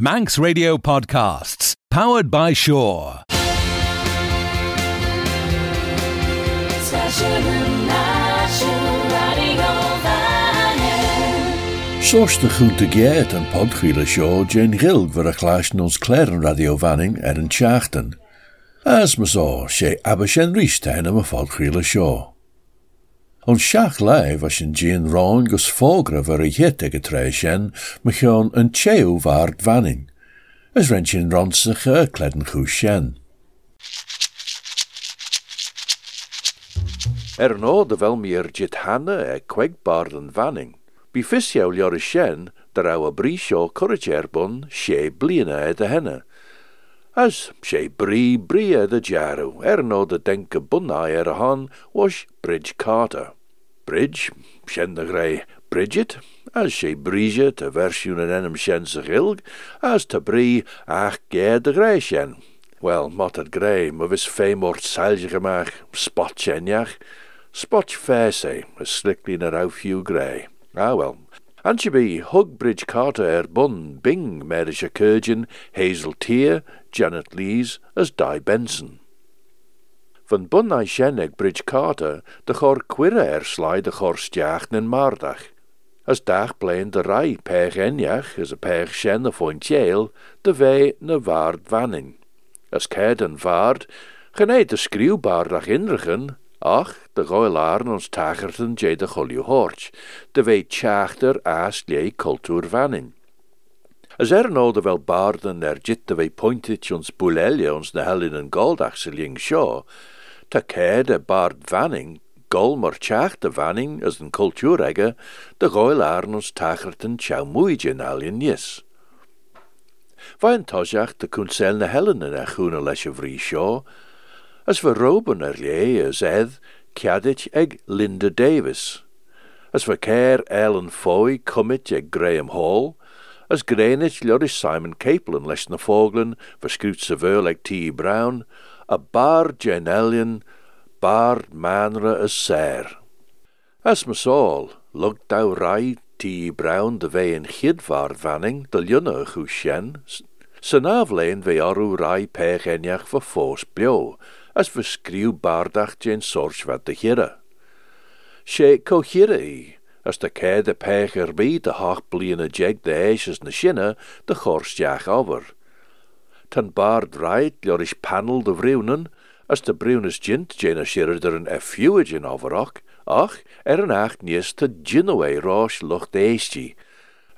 Manx Radio Podcasts, powered by Shore. Sos de chunta géad an podchuile show, Jane Hill gur a chláisn ons léir Radio radiohaing ar an teachtain. As mas ó sé abba sin ríiste henna a fáilchuile seo. Ons sjaach lei was een Jane Ron gus fogre voor een jette getreisjen, me gewoon een tjeu waard vanning. As rentjen ronsige kleden goesjen. Er no de wel meer jit hanne e vanning. Bi fisjouw jore sjen, der ouwe brisio corrigerbon, she bliene e de henne. As she brie brie de jaru, er de denke bunna er han, was Bridge Carter. Bridge, sjen de grey Bridget, as she brige te versioen en enem gilg, as te brie ach ge de grey sjen. Wel, mot het grey, maar vis feemort seilje gemaakt, spot sjenjach, spot fairse, as slickly na rau few grey. Ah well. Be Hugbridge Carter er bun, Bing, Mary Curgin, Hazel Tear, Janet Lees, as Di Benson. Van bun I shennig Bridge Carter, de chor quirre er sly de chor stiachten en mardach. As dag blein de rai pech enjach, as a pech shen de fointjeel, de vee ne waard vanning. As ked en vaard, geneid de skriwbaardach inrigen, ach, de goilaren ons tagerten je de golju horch, de wee tjachter aas lie cultuur vanning. As er no de wel baarden er jit de wee pointit ons boelelje ons de hel in een goldach se kede baard vanning, golmer tjachte vanning as een cultuuregge, de ons tagerten tjau moeije alien nis. Vain tojach de kunsel na helen in a vrie sjo, as roben er lie as edd, Kiadich eg Linda Davis. As we care Ellen Foy cummit eg Graham Hall, as Greenwich Lurish Simon Capelin leis na foglen verscrút sa eg T. Brown, a bar Janelian, bar manra as ser. As me sol, lug dau rai T. Brown de vei in chidvar vanning de ljunne chu sjen, San aflein ve rai pech enjach voor fos bio, as we skriw bardach jen sorch wat de hire. She co hire i, as de ke de pech bi de hach bliene jeg de eisjes na de chorstjach over. Tan bard rait lorish panel de vriunen, as de brunes jint jen a shirre der een effuigen overach, ach, er een acht nies te jinaway rosh lucht eistji,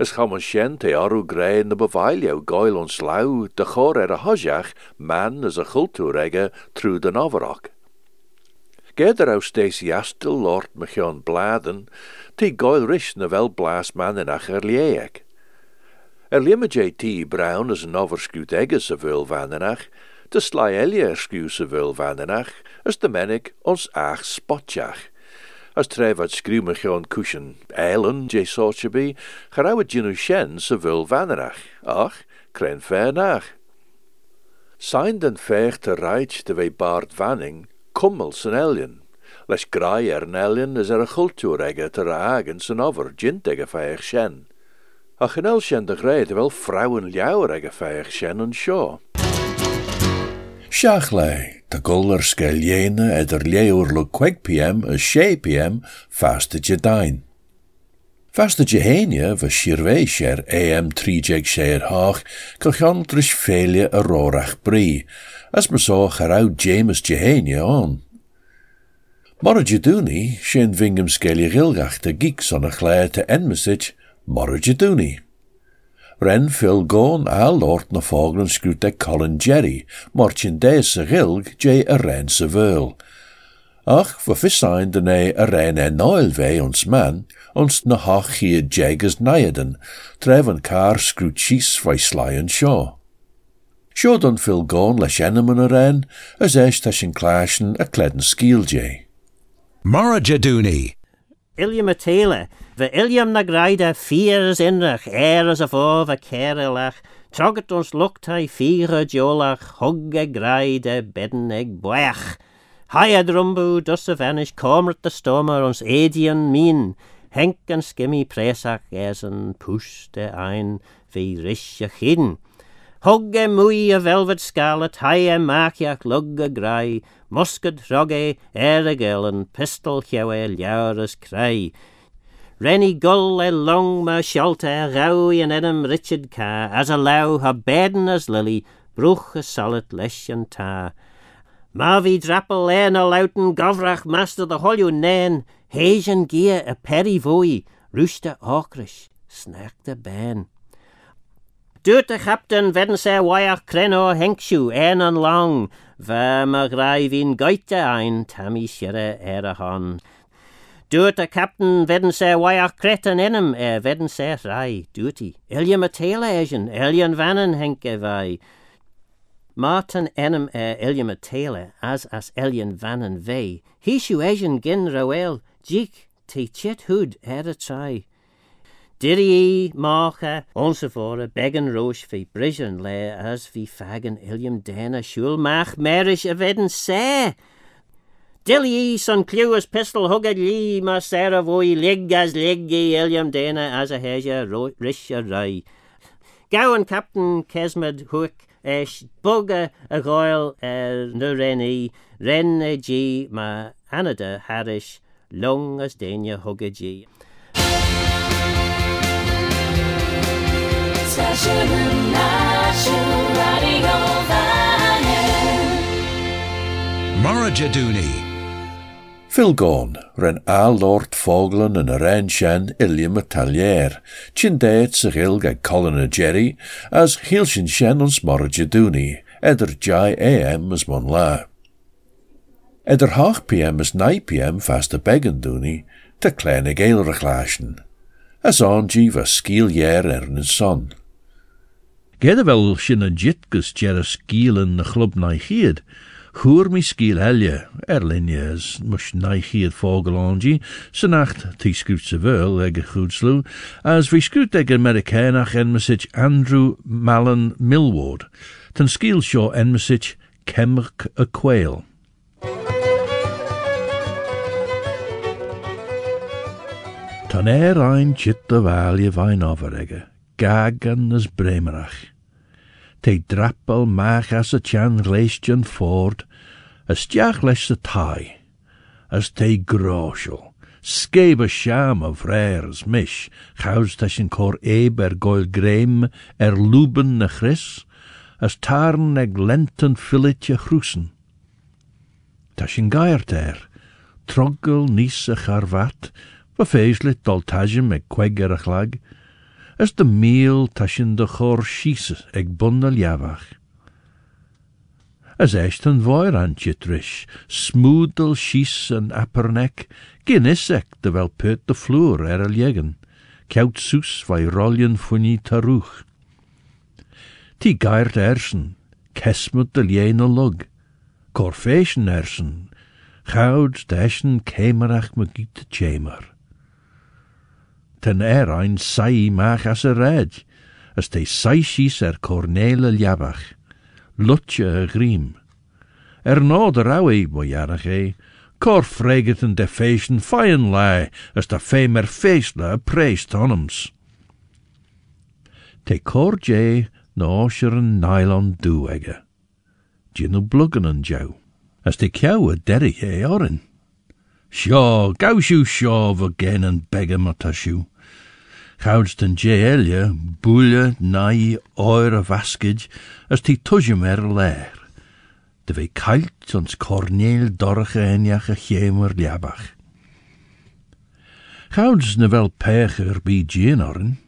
As cham an shen te aru grei na bevailio goil ons lau de chor er a hojach man as a chultúr ege trú den overach. Geder au Stacey Astel lord mechion bladen, ti goil rish na vel blas man in ach er lieek. Er limme J.T. Brown as an overscoot egge sa vul vanenach, de sly elie skew sa vul vanenach, as de menig ons ach spotjach. As tref at skriw mechion cushion eilen, je soortje bi, gerauwe ginu shen sa vul vanenach, ach, kren ver nach. Sein den feich te reit de wei baard vanning, kummel san elien. Les grai er an elien is er a chultuur egge te ragen san over, gint egge feich shen. Ach in el shen de greit wel vrouwen ljouwer egge feich shen an sjo. Sjaach lei, de goller skeljene et er leeuwrlo kwek pm a she pm faste je dain. Faste je heenje va shirwe sher am 3 jeg sher haag, kachan trish velje a rorach brie, as me so gerau James je heenje on. Morra je dooni, shen vingem skelje gilgach de geeks on a te enmesich, dooni. Ren Phil Gone a Lord na ag Colin Jerry, marchin dé sa gilg dé a ren sa. Ach, fa fisain den a vei ons man, ons na hach hi jegas naiden, tref car skrút chis vai slyan sio. Sio don enam an a ren, as clashen a cledden skiel jay. Mara. Iliam a tele, ve Iliam na graide fiers inrach, er as a fo va kerelach, troget ons luktai fire jolach, hugge graide bedden eg boach. Haia drumbu dus a vanish komert de stomer ons edian min, henk en skimmy presach es een puste ein vi rische chin. Hogge mui a velvet scarlet, a markiach lug a grey, musket rogge er a gillen, pistol chewe ljouras cray. Renny gull e long ma shelter, rowie and edam Richard Carr, as a low ha beden as lily, bruch a solid lesh and tar. Marvi drappel en a louten govrach master the holju nen, Hajan gear a peri voi, rooster okrish, snack the ben. Dút a chaptain ven sé bhaach crennó henksú an an long, bhe a raibh hín gaiite ein tamí siire ar er a hon. Dút a captain vedden sé bhaach cretan innim ar e vedden sé ra dúti. Eliam a téileisian, Elian vanan henke bhaid. Martin enam ar e Iliam a téile as as Elian vanan bvé, hí siú éisian gin roéil, Díic tí chiithúd ar a trai. Dirrie, Marcha, enzovoort, beggen roos vi brischen le as vi fagen ilium dana shul mach merish a vedden se. Dilly son cluas pistol hugged li ma sera voi lig as liggi ilium dana as a heja rish a rai. Gowan Captain Kesmed hook esh bugga a goil er nu renni ren g ma anada harish long as dania hugga g. Morajadooni. Phil Gorn, ren a Lord Foglen en ren shen Ilium a talier, chin deet zich ilg a Colin a Jerry, as hielshin shen ons Morajadooni, eder jai am as mon la. Eder half pm as 9 pm fast a beggen dooni, te kleine geelrig lashen. As on va skiel jer er een son. Gede wel sin a jitgus ger a skiel in na club na chiad. Chŵr mi sgiel helje, er linje as mus na chiad fogelangi, synacht ti sgrwt se veul eg a chwdslu, as vi sgrwt eg Americanach en mesich Andrew Mallan Millward, ten skiel sio en mesich a quail. Tan er ein chit de valje overegge, gagan as bremerach. Te drappel mach as a chan leistjan ford, as tiach les a tai, as te groshel, skebe sham of rares mish, chaus tashin cor eber goil greim er luben na chris, as tarn eg lenten filletje chrusen. Tashin gairt er, troggel a charvat, va feeslit doltajim eg a chlag, as de meel tashin de chor schies eg bundel javach. As echt een voir an trish, smoedel schies en appernek, gin isek de wel put de vloer er al jegen, kout soes vai rollen funny taruch. Ti gairt ersen, kesmut de liene lug, korfeschen ersen, goud dashen kemerach me giete chamber ten er ein sai mach as a red, as te sai sies er cornele ljabach, lutje a griem. Er no de rawe bojarach e, cor freget en de feesten feien lai, as de femer feestle a preest onums. Te cor je no osher een nylon duegge, ginu bluggen an jou, as te kjau a derry e oren. Sjo, gau siw sjo va gen an begge matashu. Gouds den jeelje, boelje, nai, oire vaskid, as ti tujem er leer. De ve kalt ons corneel dorge a chemer liabach. Gouds ne wel pecher bi genoren,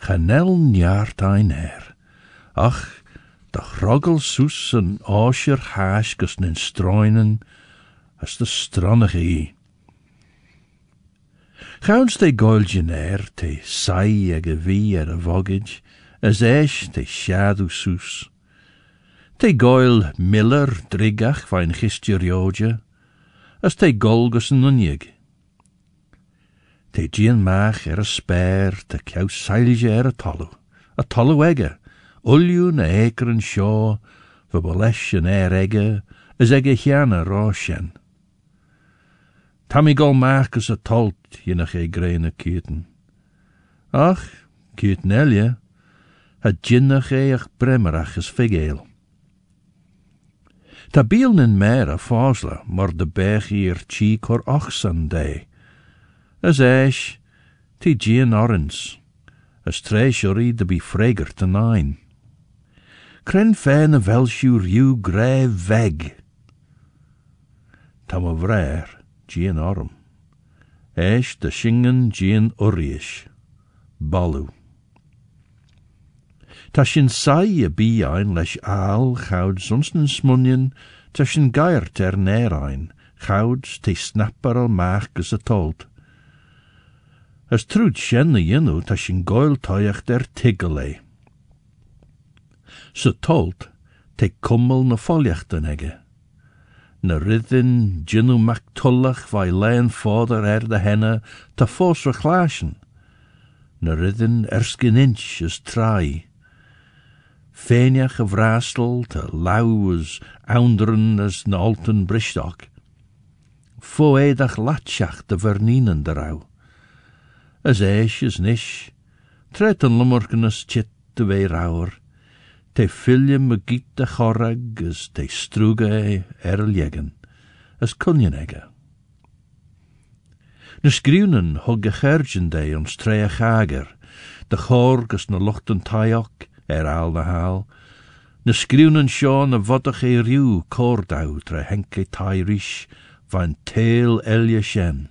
genel njaart ein er. Ach, de roggel soes en osher haaskus nen stroinen, as de stronnige i. Gauns te goilgenair te sai ag a vi ar a vogage, as eis te sws. Te goil miller drigach vain chistierioja, as te golgus unig. Te gian mach ar a spær te cew sailge ar a tolw, a tolw ege, ulliw na sio, fy bolesh yn er ege, as ege. Tammy gol Marcus a tolt, jinnach e greine kieten. Ach, kieten elje, a ginnach é ach bremerach is figéel. Ta biel in meer a fásla mar de bech i'r tí cor ochsan dé. As eis, ti gian orins, as treisuri de bi fregert an ein. Cren fen a velsiw veg. Tam a gien arum. Eish da shingen gien orish. Balu. Ta sin sai a biain leis al chawd sonsten smunien, ta sin gair ter nerain, chawd te snappar al mach gus a told. As trúd sjen a jenu ta sin goil toiach der tigalei. So told, te kummel na foljachten hege. Na mac tullach vai lein fáder er de henne ta fós rechlaasjen. Na ridin erskin inch is trai. Féniach a vrastel te lauw as ounderen as na alten bristok. Fo eidach latjach de verninen. As eis is nish, tret an lummerken as chit de wei rauwer, te filje me giet de chorrag as struge er ljegen, as kunjen egge. Na skriunen hog gechergen de ons chager, de chorg as na luchten taiok, er al na haal, na skriunen seo na vodach tre henke tairish, van teel elje shen.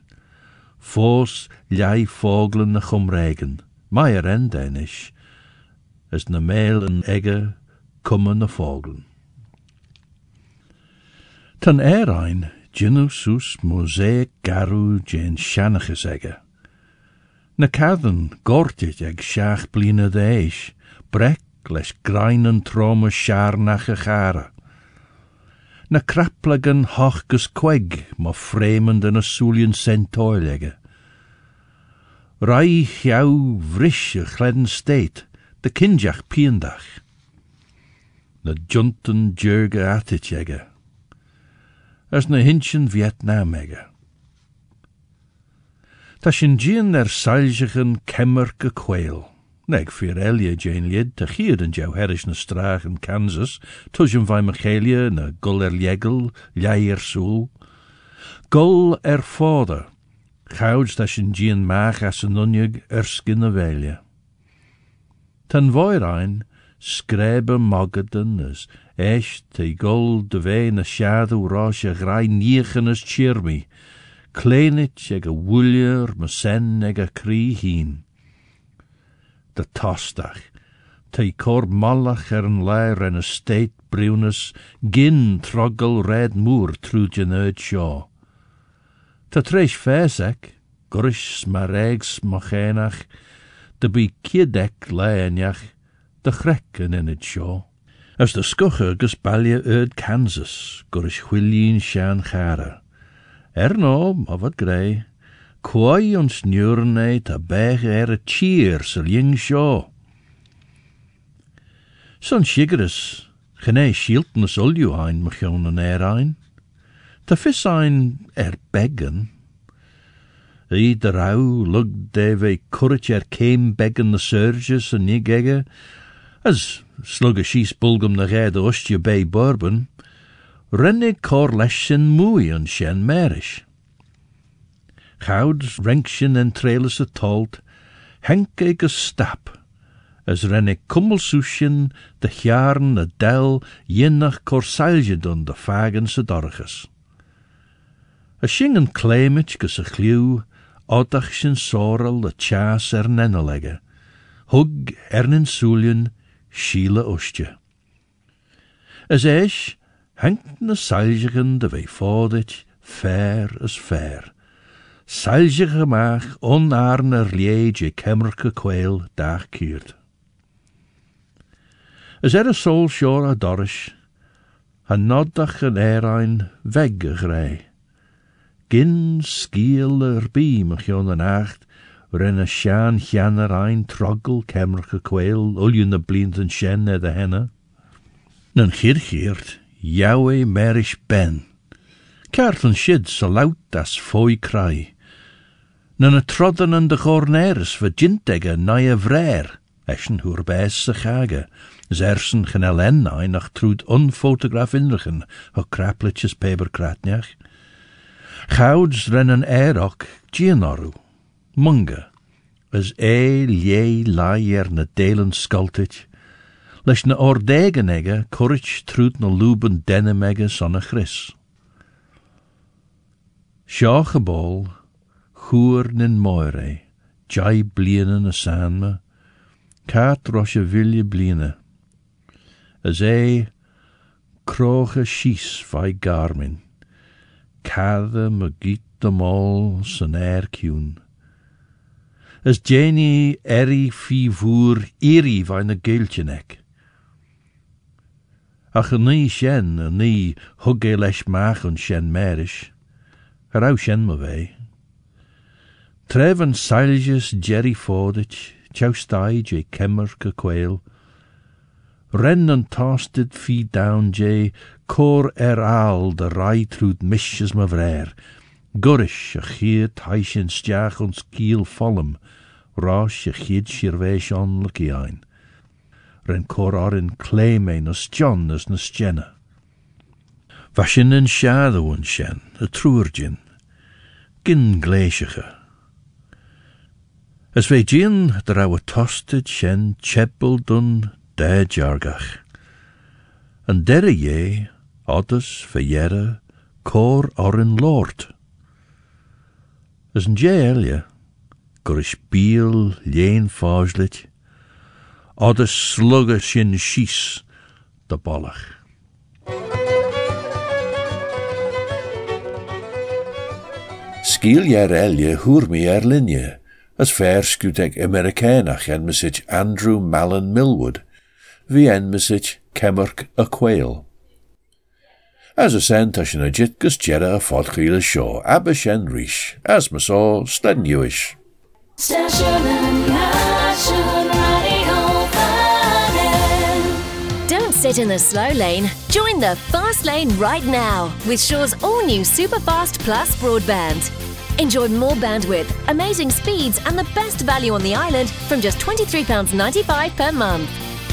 Fós ljai foglen na chumregen, mai as na meil en egge kummen na foglen. Tan erein, ginu sus mosaic garu jen shanaches egge. Na cadden gortit eg shach bline de brek les greinen trome chara. Na kraplagan hochgus queg, ma fremend en a sulien sentoilegge. Rai jou vrish a chleden state, de kinjach piendach. Na junten jurge atitjegge. As na hinchen Vietnam egge. Ta gien er sailjachen kemmerke kweil. Neg fyr elia Jane ta chiad yn jaw herish na strach yn Kansas, tusian vai Michaelia na gull er liai er sŵl. Gull er chawd ta sin gien mach as velia. Tan voir ein, skrebe moggaden as eist te gull de ve na shadow rosh a grai niechen as chirmi, kleinit ag a a kri hien de tostach. Te cor malach er een leir en a gin trogel red moer trúdjan öd seo. Ta treis fesek, gorish smaregs machenach, de bi kiedek leeniach, de chrekken in het seo. As de skuche gus balje Kansas, gorish chwilien shan chara. Er no, ma wat grei, Quai ons njurne ta beg er cheer sal jing sjo. Son shigeris, gene shieltnes ulju ein er ein. Ta fis ein beggen. I de lug de ve courage er came beggen the surges en nigegge, as slug shees bulgum na red ostje bay bourbon, rennig cor leshen mui an shen merish. Gouds renksjen en trailes a tolt, henk stap, as renne kummelsoesjen de jaren a del jinnach korsailje dun de fagen sa dorges. A shingen claimit gus a chliw, odach sin sorel a chas er nennelegge, hug ernin soeljen, shiele ostje. As eis, henk na sailjigen de vei fodit, fair as fair, Sailje gemaach onarne lieje kemmerke kweil dag kiert. As er sol shore a dorish, a noddach an erein vegge grei. Gin skiel er bi mach jon an acht, a shan janner ein troggel kemmerke kweil, uljen de blind en shen e de henne. Nan chirchiert, jouwe merish ben. Kaarten shid so laut as foi krai. Nan a trodden an de gorneres ver jintege na a vrer. Eschen hoer bijs se chage, zersen gen elennai nach trud unfotograf inrichen, ho peberkratniach. Gouds rennen eirok, gianoru, munga, as e lie lai er na delen skultit, leis na ordegen ege, courage trud na luben denne mege son a chris. Seo gebol, chŵr nin moire, jai bliene na sanme, cat rosje vilje as e kroche schies vai garmin, cadde me giet de mol san air cún. As Jenny eri fi voer iri vai na geeltjenek. Ach yn ni sien, yn ni hugge leis mach yn sien merish, ar au sien me yn sailjes Jerry Fordich, Chow stai je kemmer ke quail. Ren en tosted fi down je, cor er al de rai trud misjes me vrer. Gurish a chier taishin stiach ons kiel follem, ras je chid shirvesh on lucky ein. Ren cor orin claimein as John as na. Vashin en shadow en shen, a truurgin. Gin glaciige. As ve gin der rauwe tosted shen chebel dun de jargach. En derre je, oddus verjere, cor orin lord. As een je elje, gorish biel leen fajlit, oddus slugge shin shies de bollach. Skiel jaar elje hoer me linje, as ek Amerikanach en mesich Andrew Mallon Millwood, vi en mesich Kemmerk a Quail. As a sent as yn a jit gus jera a fod chil a sio, abba shen rish, as ma so slen newish. Station and Nation Radio Fun. Don't sit in the slow lane. Join the fast lane right now with Shaw's all new Superfast Plus broadband. Enjoy more bandwidth, amazing speeds, and the best value on the island from just £23.95 per month.